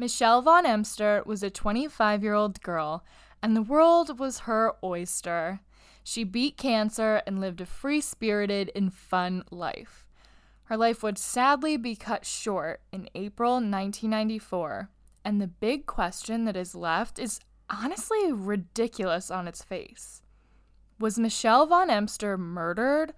Michelle Von Emster was a 25 year old girl, and the world was her oyster. She beat cancer and lived a free spirited and fun life. Her life would sadly be cut short in April 1994, and the big question that is left is honestly ridiculous on its face. Was Michelle Von Emster murdered,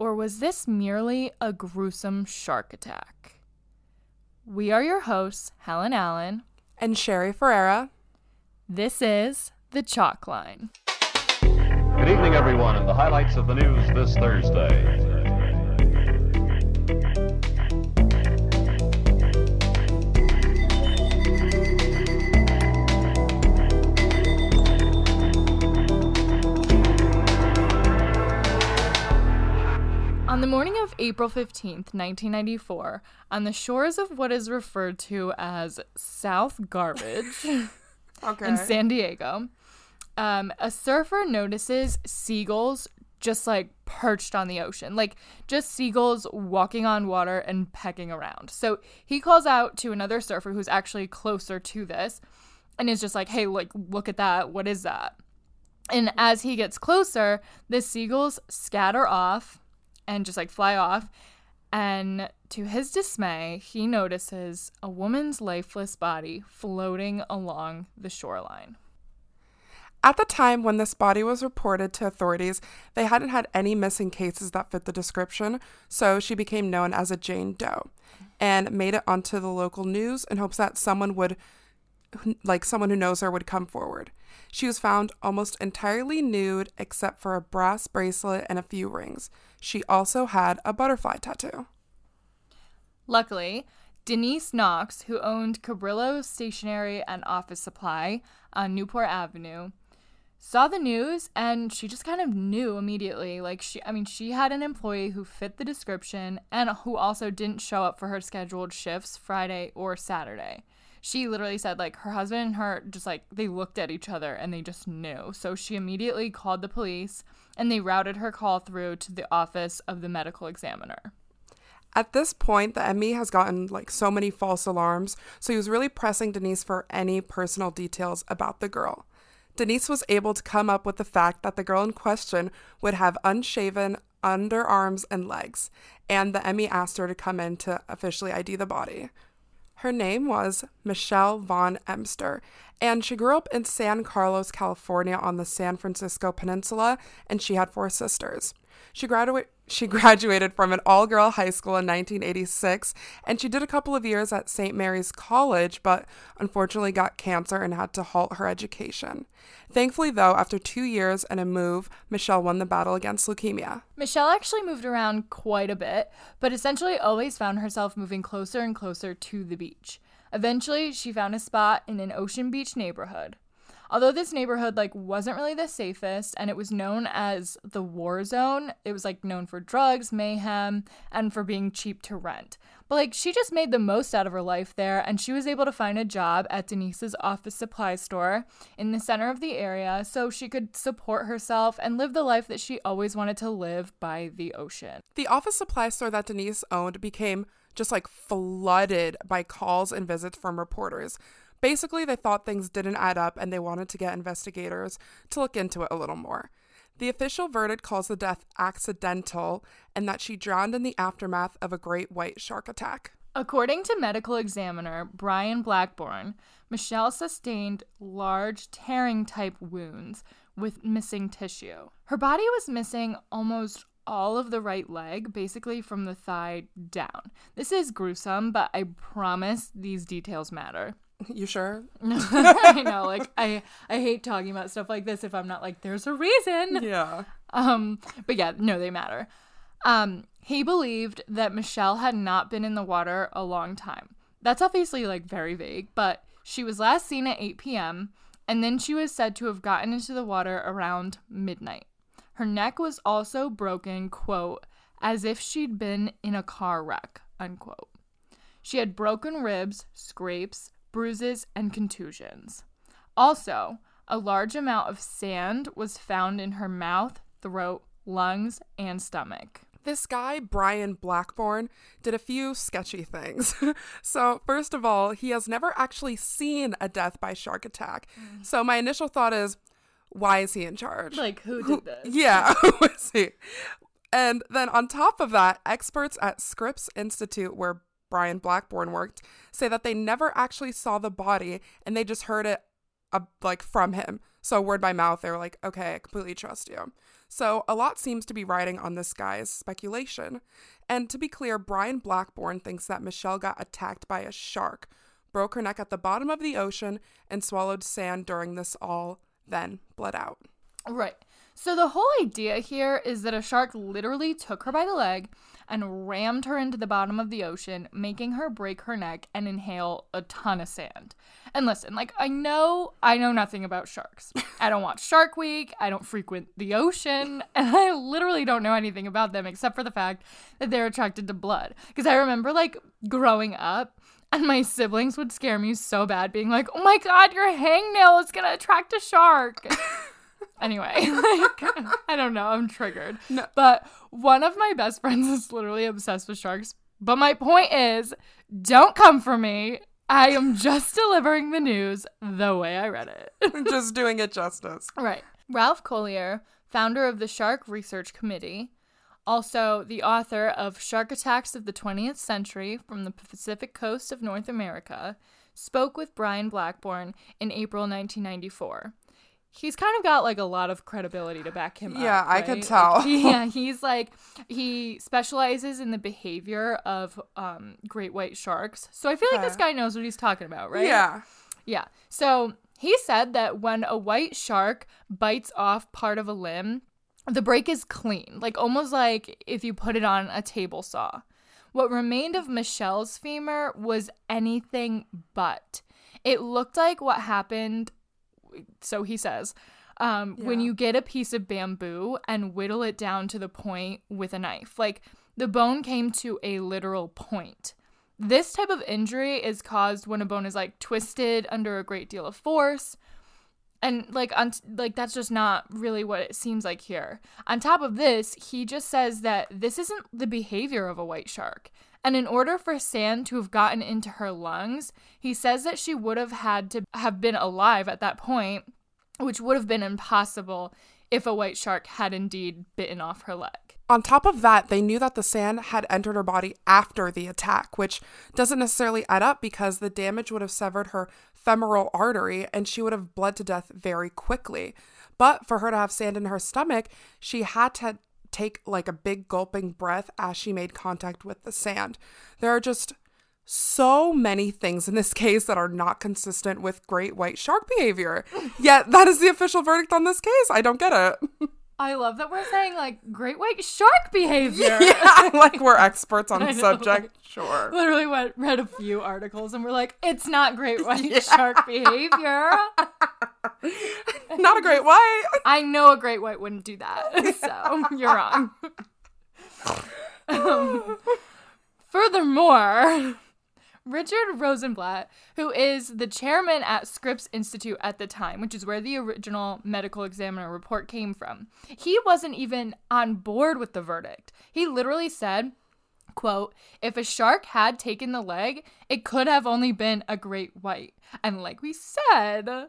or was this merely a gruesome shark attack? We are your hosts, Helen Allen and Sherry Ferreira. This is The Chalk Line. Good evening, everyone, and the highlights of the news this Thursday. On the morning of April 15th, 1994, on the shores of what is referred to as South Garbage Okay. in San Diego, um, a surfer notices seagulls just like perched on the ocean, like just seagulls walking on water and pecking around. So he calls out to another surfer who's actually closer to this and is just like, hey, like, look at that. What is that? And as he gets closer, the seagulls scatter off and just like fly off. And to his dismay, he notices a woman's lifeless body floating along the shoreline. At the time when this body was reported to authorities, they hadn't had any missing cases that fit the description, so she became known as a Jane Doe and made it onto the local news in hopes that someone would like someone who knows her would come forward. She was found almost entirely nude except for a brass bracelet and a few rings. She also had a butterfly tattoo. Luckily, Denise Knox, who owned Cabrillo Stationery and Office Supply on Newport Avenue, saw the news and she just kind of knew immediately. Like she I mean, she had an employee who fit the description and who also didn't show up for her scheduled shifts Friday or Saturday. She literally said like her husband and her just like they looked at each other and they just knew. So she immediately called the police and they routed her call through to the office of the medical examiner. At this point, the ME has gotten like so many false alarms, so he was really pressing Denise for any personal details about the girl. Denise was able to come up with the fact that the girl in question would have unshaven underarms and legs, and the ME asked her to come in to officially ID the body. Her name was Michelle Von Emster, and she grew up in San Carlos, California on the San Francisco Peninsula, and she had four sisters. She graduated she graduated from an all-girl high school in 1986, and she did a couple of years at St. Mary's College, but unfortunately got cancer and had to halt her education. Thankfully, though, after 2 years and a move, Michelle won the battle against leukemia. Michelle actually moved around quite a bit, but essentially always found herself moving closer and closer to the beach. Eventually, she found a spot in an Ocean Beach neighborhood. Although this neighborhood like wasn't really the safest and it was known as the war zone, it was like known for drugs, mayhem, and for being cheap to rent. But like she just made the most out of her life there and she was able to find a job at Denise's office supply store in the center of the area so she could support herself and live the life that she always wanted to live by the ocean. The office supply store that Denise owned became just like flooded by calls and visits from reporters. Basically, they thought things didn't add up and they wanted to get investigators to look into it a little more. The official verdict calls the death accidental and that she drowned in the aftermath of a great white shark attack. According to medical examiner Brian Blackburn, Michelle sustained large tearing type wounds with missing tissue. Her body was missing almost all of the right leg, basically from the thigh down. This is gruesome, but I promise these details matter. You sure? I know, like I I hate talking about stuff like this if I'm not like there's a reason. Yeah. Um, but yeah, no, they matter. Um, he believed that Michelle had not been in the water a long time. That's obviously like very vague, but she was last seen at 8 p.m. and then she was said to have gotten into the water around midnight. Her neck was also broken, quote, as if she'd been in a car wreck, unquote. She had broken ribs, scrapes, bruises, and contusions. Also, a large amount of sand was found in her mouth, throat, lungs, and stomach. This guy, Brian Blackburn, did a few sketchy things. so, first of all, he has never actually seen a death by shark attack. Mm. So, my initial thought is, why is he in charge? Like, who did this? Yeah, who is he? And then on top of that, experts at Scripps Institute, where Brian Blackburn worked, say that they never actually saw the body and they just heard it uh, like from him. So word by mouth, they were like, okay, I completely trust you. So a lot seems to be riding on this guy's speculation. And to be clear, Brian Blackburn thinks that Michelle got attacked by a shark, broke her neck at the bottom of the ocean, and swallowed sand during this all, then bled out. Right. So the whole idea here is that a shark literally took her by the leg and rammed her into the bottom of the ocean, making her break her neck and inhale a ton of sand. And listen, like I know I know nothing about sharks. I don't watch Shark Week, I don't frequent the ocean, and I literally don't know anything about them except for the fact that they're attracted to blood. Because I remember like growing up and my siblings would scare me so bad, being like, oh my god, your hangnail is gonna attract a shark. anyway, like, I don't know, I'm triggered. No. But one of my best friends is literally obsessed with sharks. But my point is, don't come for me. I am just delivering the news the way I read it. just doing it justice. Right. Ralph Collier, founder of the Shark Research Committee, also the author of Shark Attacks of the 20th Century from the Pacific Coast of North America, spoke with Brian Blackburn in April 1994. He's kind of got like a lot of credibility to back him up. Yeah, I could tell. Like, yeah, he's like he specializes in the behavior of um, great white sharks. So I feel like this guy knows what he's talking about, right? Yeah. Yeah. So he said that when a white shark bites off part of a limb, the break is clean, like almost like if you put it on a table saw. What remained of Michelle's femur was anything but. It looked like what happened, so he says, um, when you get a piece of bamboo and whittle it down to the point with a knife. Like the bone came to a literal point. This type of injury is caused when a bone is like twisted under a great deal of force. And like on like that's just not really what it seems like here. On top of this, he just says that this isn't the behavior of a white shark. And in order for sand to have gotten into her lungs, he says that she would have had to have been alive at that point, which would have been impossible if a white shark had indeed bitten off her leg. On top of that, they knew that the sand had entered her body after the attack, which doesn't necessarily add up because the damage would have severed her femoral artery and she would have bled to death very quickly. But for her to have sand in her stomach, she had to take like a big gulping breath as she made contact with the sand. There are just so many things in this case that are not consistent with great white shark behavior. Yet that is the official verdict on this case. I don't get it. I love that we're saying like great white shark behavior. yeah, like we're experts on the subject. Sure. Literally went read a few articles and we're like, it's not great white shark behavior. Not a great white. I know a great white wouldn't do that. So you're wrong. Um, furthermore, Richard Rosenblatt, who is the chairman at Scripps Institute at the time, which is where the original medical examiner report came from, he wasn't even on board with the verdict. He literally said, quote, if a shark had taken the leg, it could have only been a great white. And like we said,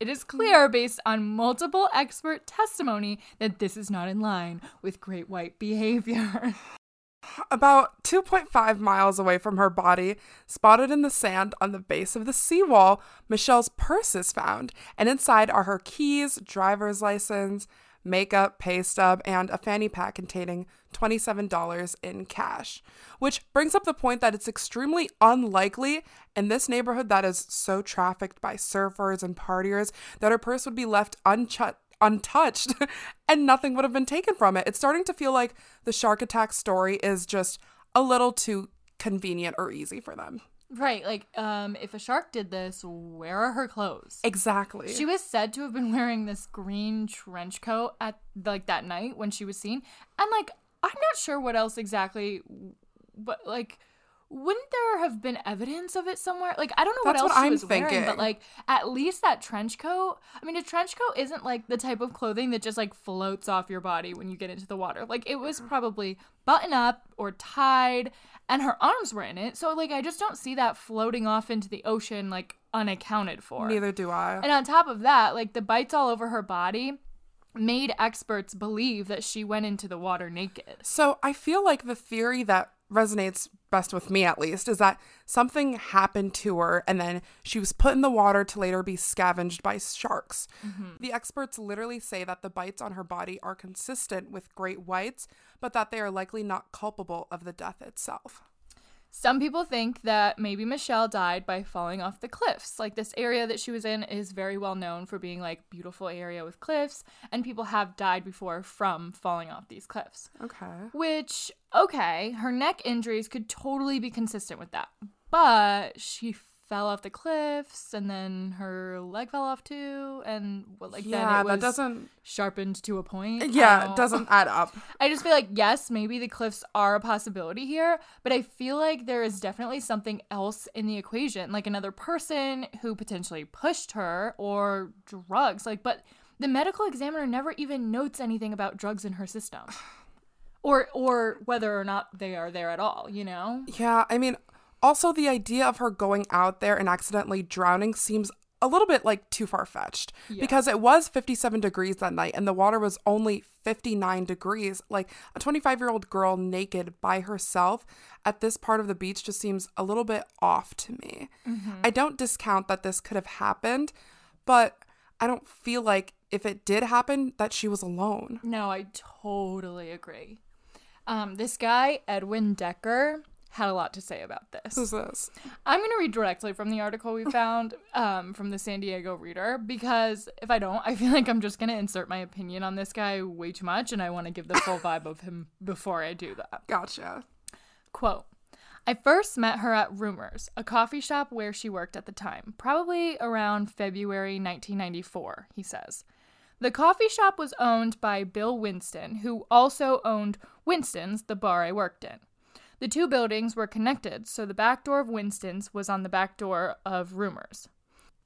it is clear based on multiple expert testimony that this is not in line with great white behavior. About 2.5 miles away from her body, spotted in the sand on the base of the seawall, Michelle's purse is found, and inside are her keys, driver's license, makeup, pay stub, and a fanny pack containing $27 in cash. Which brings up the point that it's extremely unlikely in this neighborhood that is so trafficked by surfers and partiers that her purse would be left unchecked untouched and nothing would have been taken from it. It's starting to feel like the shark attack story is just a little too convenient or easy for them. right, like um if a shark did this, where are her clothes? Exactly. She was said to have been wearing this green trench coat at like that night when she was seen. And like I'm not sure what else exactly but like wouldn't there have been evidence of it somewhere? Like I don't know what else what she was wearing, thinking. but like at least that trench coat. I mean, a trench coat isn't like the type of clothing that just like floats off your body when you get into the water. Like it was mm-hmm. probably button up or tied, and her arms were in it. So like I just don't see that floating off into the ocean like unaccounted for. Neither do I. And on top of that, like the bites all over her body made experts believe that she went into the water naked. So I feel like the theory that resonates best with me, at least, is that something happened to her and then she was put in the water to later be scavenged by sharks. Mm-hmm. The experts literally say that the bites on her body are consistent with great whites, but that they are likely not culpable of the death itself. Some people think that maybe Michelle died by falling off the cliffs. Like this area that she was in is very well known for being like beautiful area with cliffs, and people have died before from falling off these cliffs. Okay. Which, okay, her neck injuries could totally be consistent with that. But she fell off the cliffs and then her leg fell off too and well, like yeah, then it was that doesn't. sharpened to a point. Yeah, it doesn't add up. I just feel like yes, maybe the cliffs are a possibility here, but I feel like there is definitely something else in the equation, like another person who potentially pushed her or drugs. Like, but the medical examiner never even notes anything about drugs in her system. Or or whether or not they are there at all, you know? Yeah, I mean, also the idea of her going out there and accidentally drowning seems a little bit like too far fetched because it was 57 degrees that night and the water was only 59 degrees. Like a 25 year old girl naked by herself at this part of the beach just seems a little bit off to me. Mm-hmm. I don't discount that this could have happened, but I don't feel like if it did happen that she was alone. No, I totally agree. Um, this guy, Edwin Decker, had a lot to say about this. Who's this? I'm going to read directly from the article we found um, from the San Diego Reader because if I don't, I feel like I'm just going to insert my opinion on this guy way too much and I want to give the full vibe of him before I do that. Gotcha. Quote I first met her at Rumors, a coffee shop where she worked at the time, probably around February 1994, he says. The coffee shop was owned by Bill Winston, who also owned Winston's, the bar I worked in. The two buildings were connected, so the back door of Winston's was on the back door of Rumors.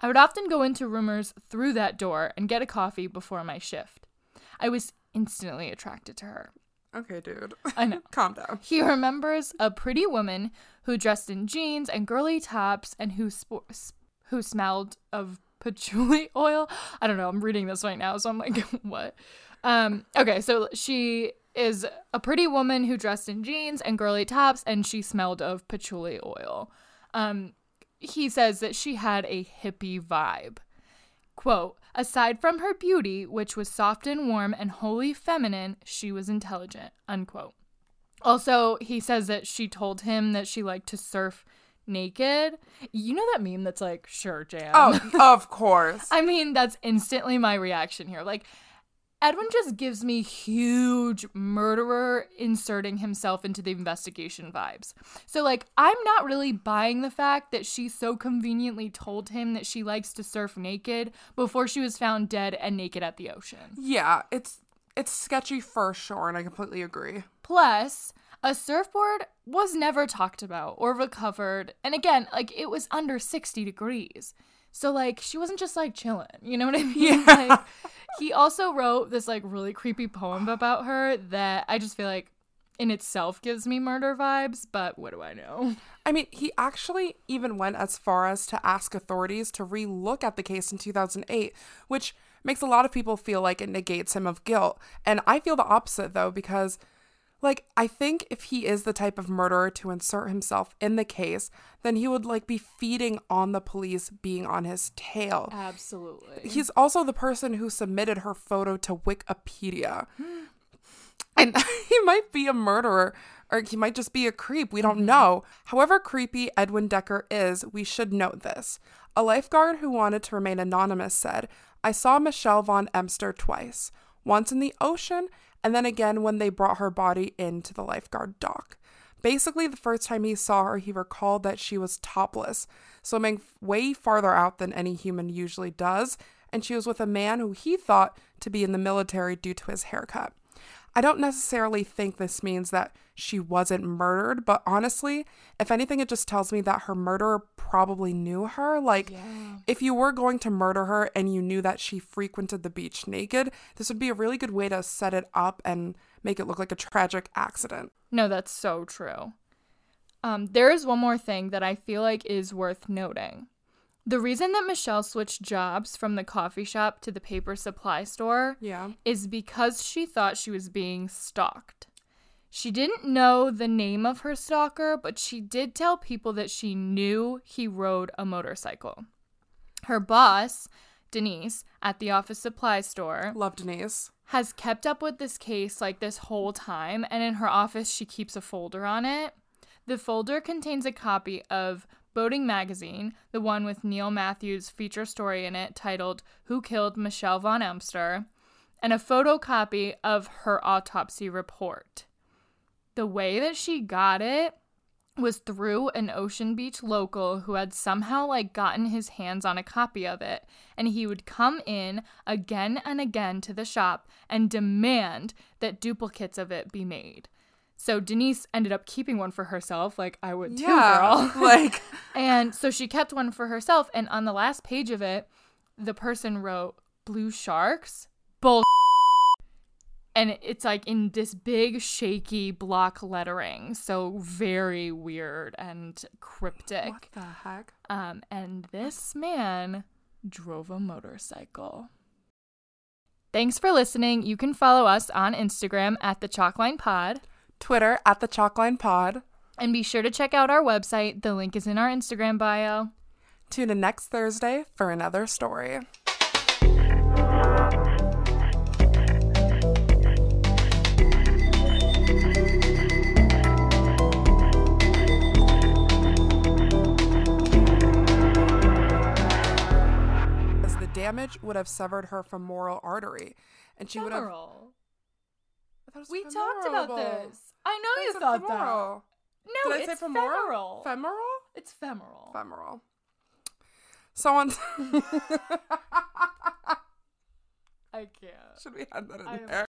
I would often go into Rumors through that door and get a coffee before my shift. I was instantly attracted to her. Okay, dude. I know. Calm down. He remembers a pretty woman who dressed in jeans and girly tops and who spo- s- who smelled of patchouli oil. I don't know. I'm reading this right now, so I'm like, what? Um, okay, so she is a pretty woman who dressed in jeans and girly tops, and she smelled of patchouli oil. Um, he says that she had a hippie vibe. Quote, aside from her beauty, which was soft and warm and wholly feminine, she was intelligent, unquote. Also, he says that she told him that she liked to surf naked. You know that meme that's like, sure, Jan. Oh, of course. I mean, that's instantly my reaction here. Like, Edwin just gives me huge murderer inserting himself into the investigation vibes. So, like, I'm not really buying the fact that she so conveniently told him that she likes to surf naked before she was found dead and naked at the ocean. Yeah, it's it's sketchy for sure, and I completely agree. Plus, a surfboard was never talked about or recovered. And again, like it was under 60 degrees. So like she wasn't just like chilling, you know what I mean? Yeah. Like he also wrote this like really creepy poem about her that I just feel like in itself gives me murder vibes, but what do I know? I mean, he actually even went as far as to ask authorities to relook at the case in 2008, which makes a lot of people feel like it negates him of guilt. And I feel the opposite though, because like I think if he is the type of murderer to insert himself in the case, then he would like be feeding on the police being on his tail. Absolutely. He's also the person who submitted her photo to Wikipedia. Hmm. And he might be a murderer or he might just be a creep. We don't mm-hmm. know. However creepy Edwin Decker is, we should note this. A lifeguard who wanted to remain anonymous said, I saw Michelle von Emster twice, once in the ocean and then again when they brought her body into the lifeguard dock. Basically, the first time he saw her, he recalled that she was topless, swimming way farther out than any human usually does, and she was with a man who he thought to be in the military due to his haircut. I don't necessarily think this means that she wasn't murdered, but honestly, if anything, it just tells me that her murderer probably knew her. Like, if you were going to murder her and you knew that she frequented the beach naked, this would be a really good way to set it up and make it look like a tragic accident. No, that's so true. Um, there is one more thing that I feel like is worth noting. The reason that Michelle switched jobs from the coffee shop to the paper supply store Yeah. is because she thought she was being stalked. She didn't know the name of her stalker, but she did tell people that she knew he rode a motorcycle. Her boss, Denise, at the office supply store, Love Denise. has kept up with this case like this whole time, and in her office, she keeps a folder on it. The folder contains a copy of Boating Magazine, the one with Neil Matthews' feature story in it titled Who Killed Michelle Von Emster, and a photocopy of her autopsy report. The way that she got it was through an Ocean Beach local who had somehow like gotten his hands on a copy of it and he would come in again and again to the shop and demand that duplicates of it be made. So Denise ended up keeping one for herself like I would too Yeah. girl. like, and so she kept one for herself and on the last page of it the person wrote blue sharks bull and it's like in this big shaky block lettering so very weird and cryptic what the heck? um and this man drove a motorcycle thanks for listening you can follow us on instagram at the chalkline pod Twitter at the Chalkline Pod. and be sure to check out our website the link is in our instagram bio Tune in next Thursday for another story. As the damage would have severed her femoral artery, and she would have. Femoral. I thought it was We talked about this. I know you thought femoral. that. No, Did I it's say femoral? femoral. Femoral? it's femoral. Femoral. Someone. I can't. Should we add that in I- there?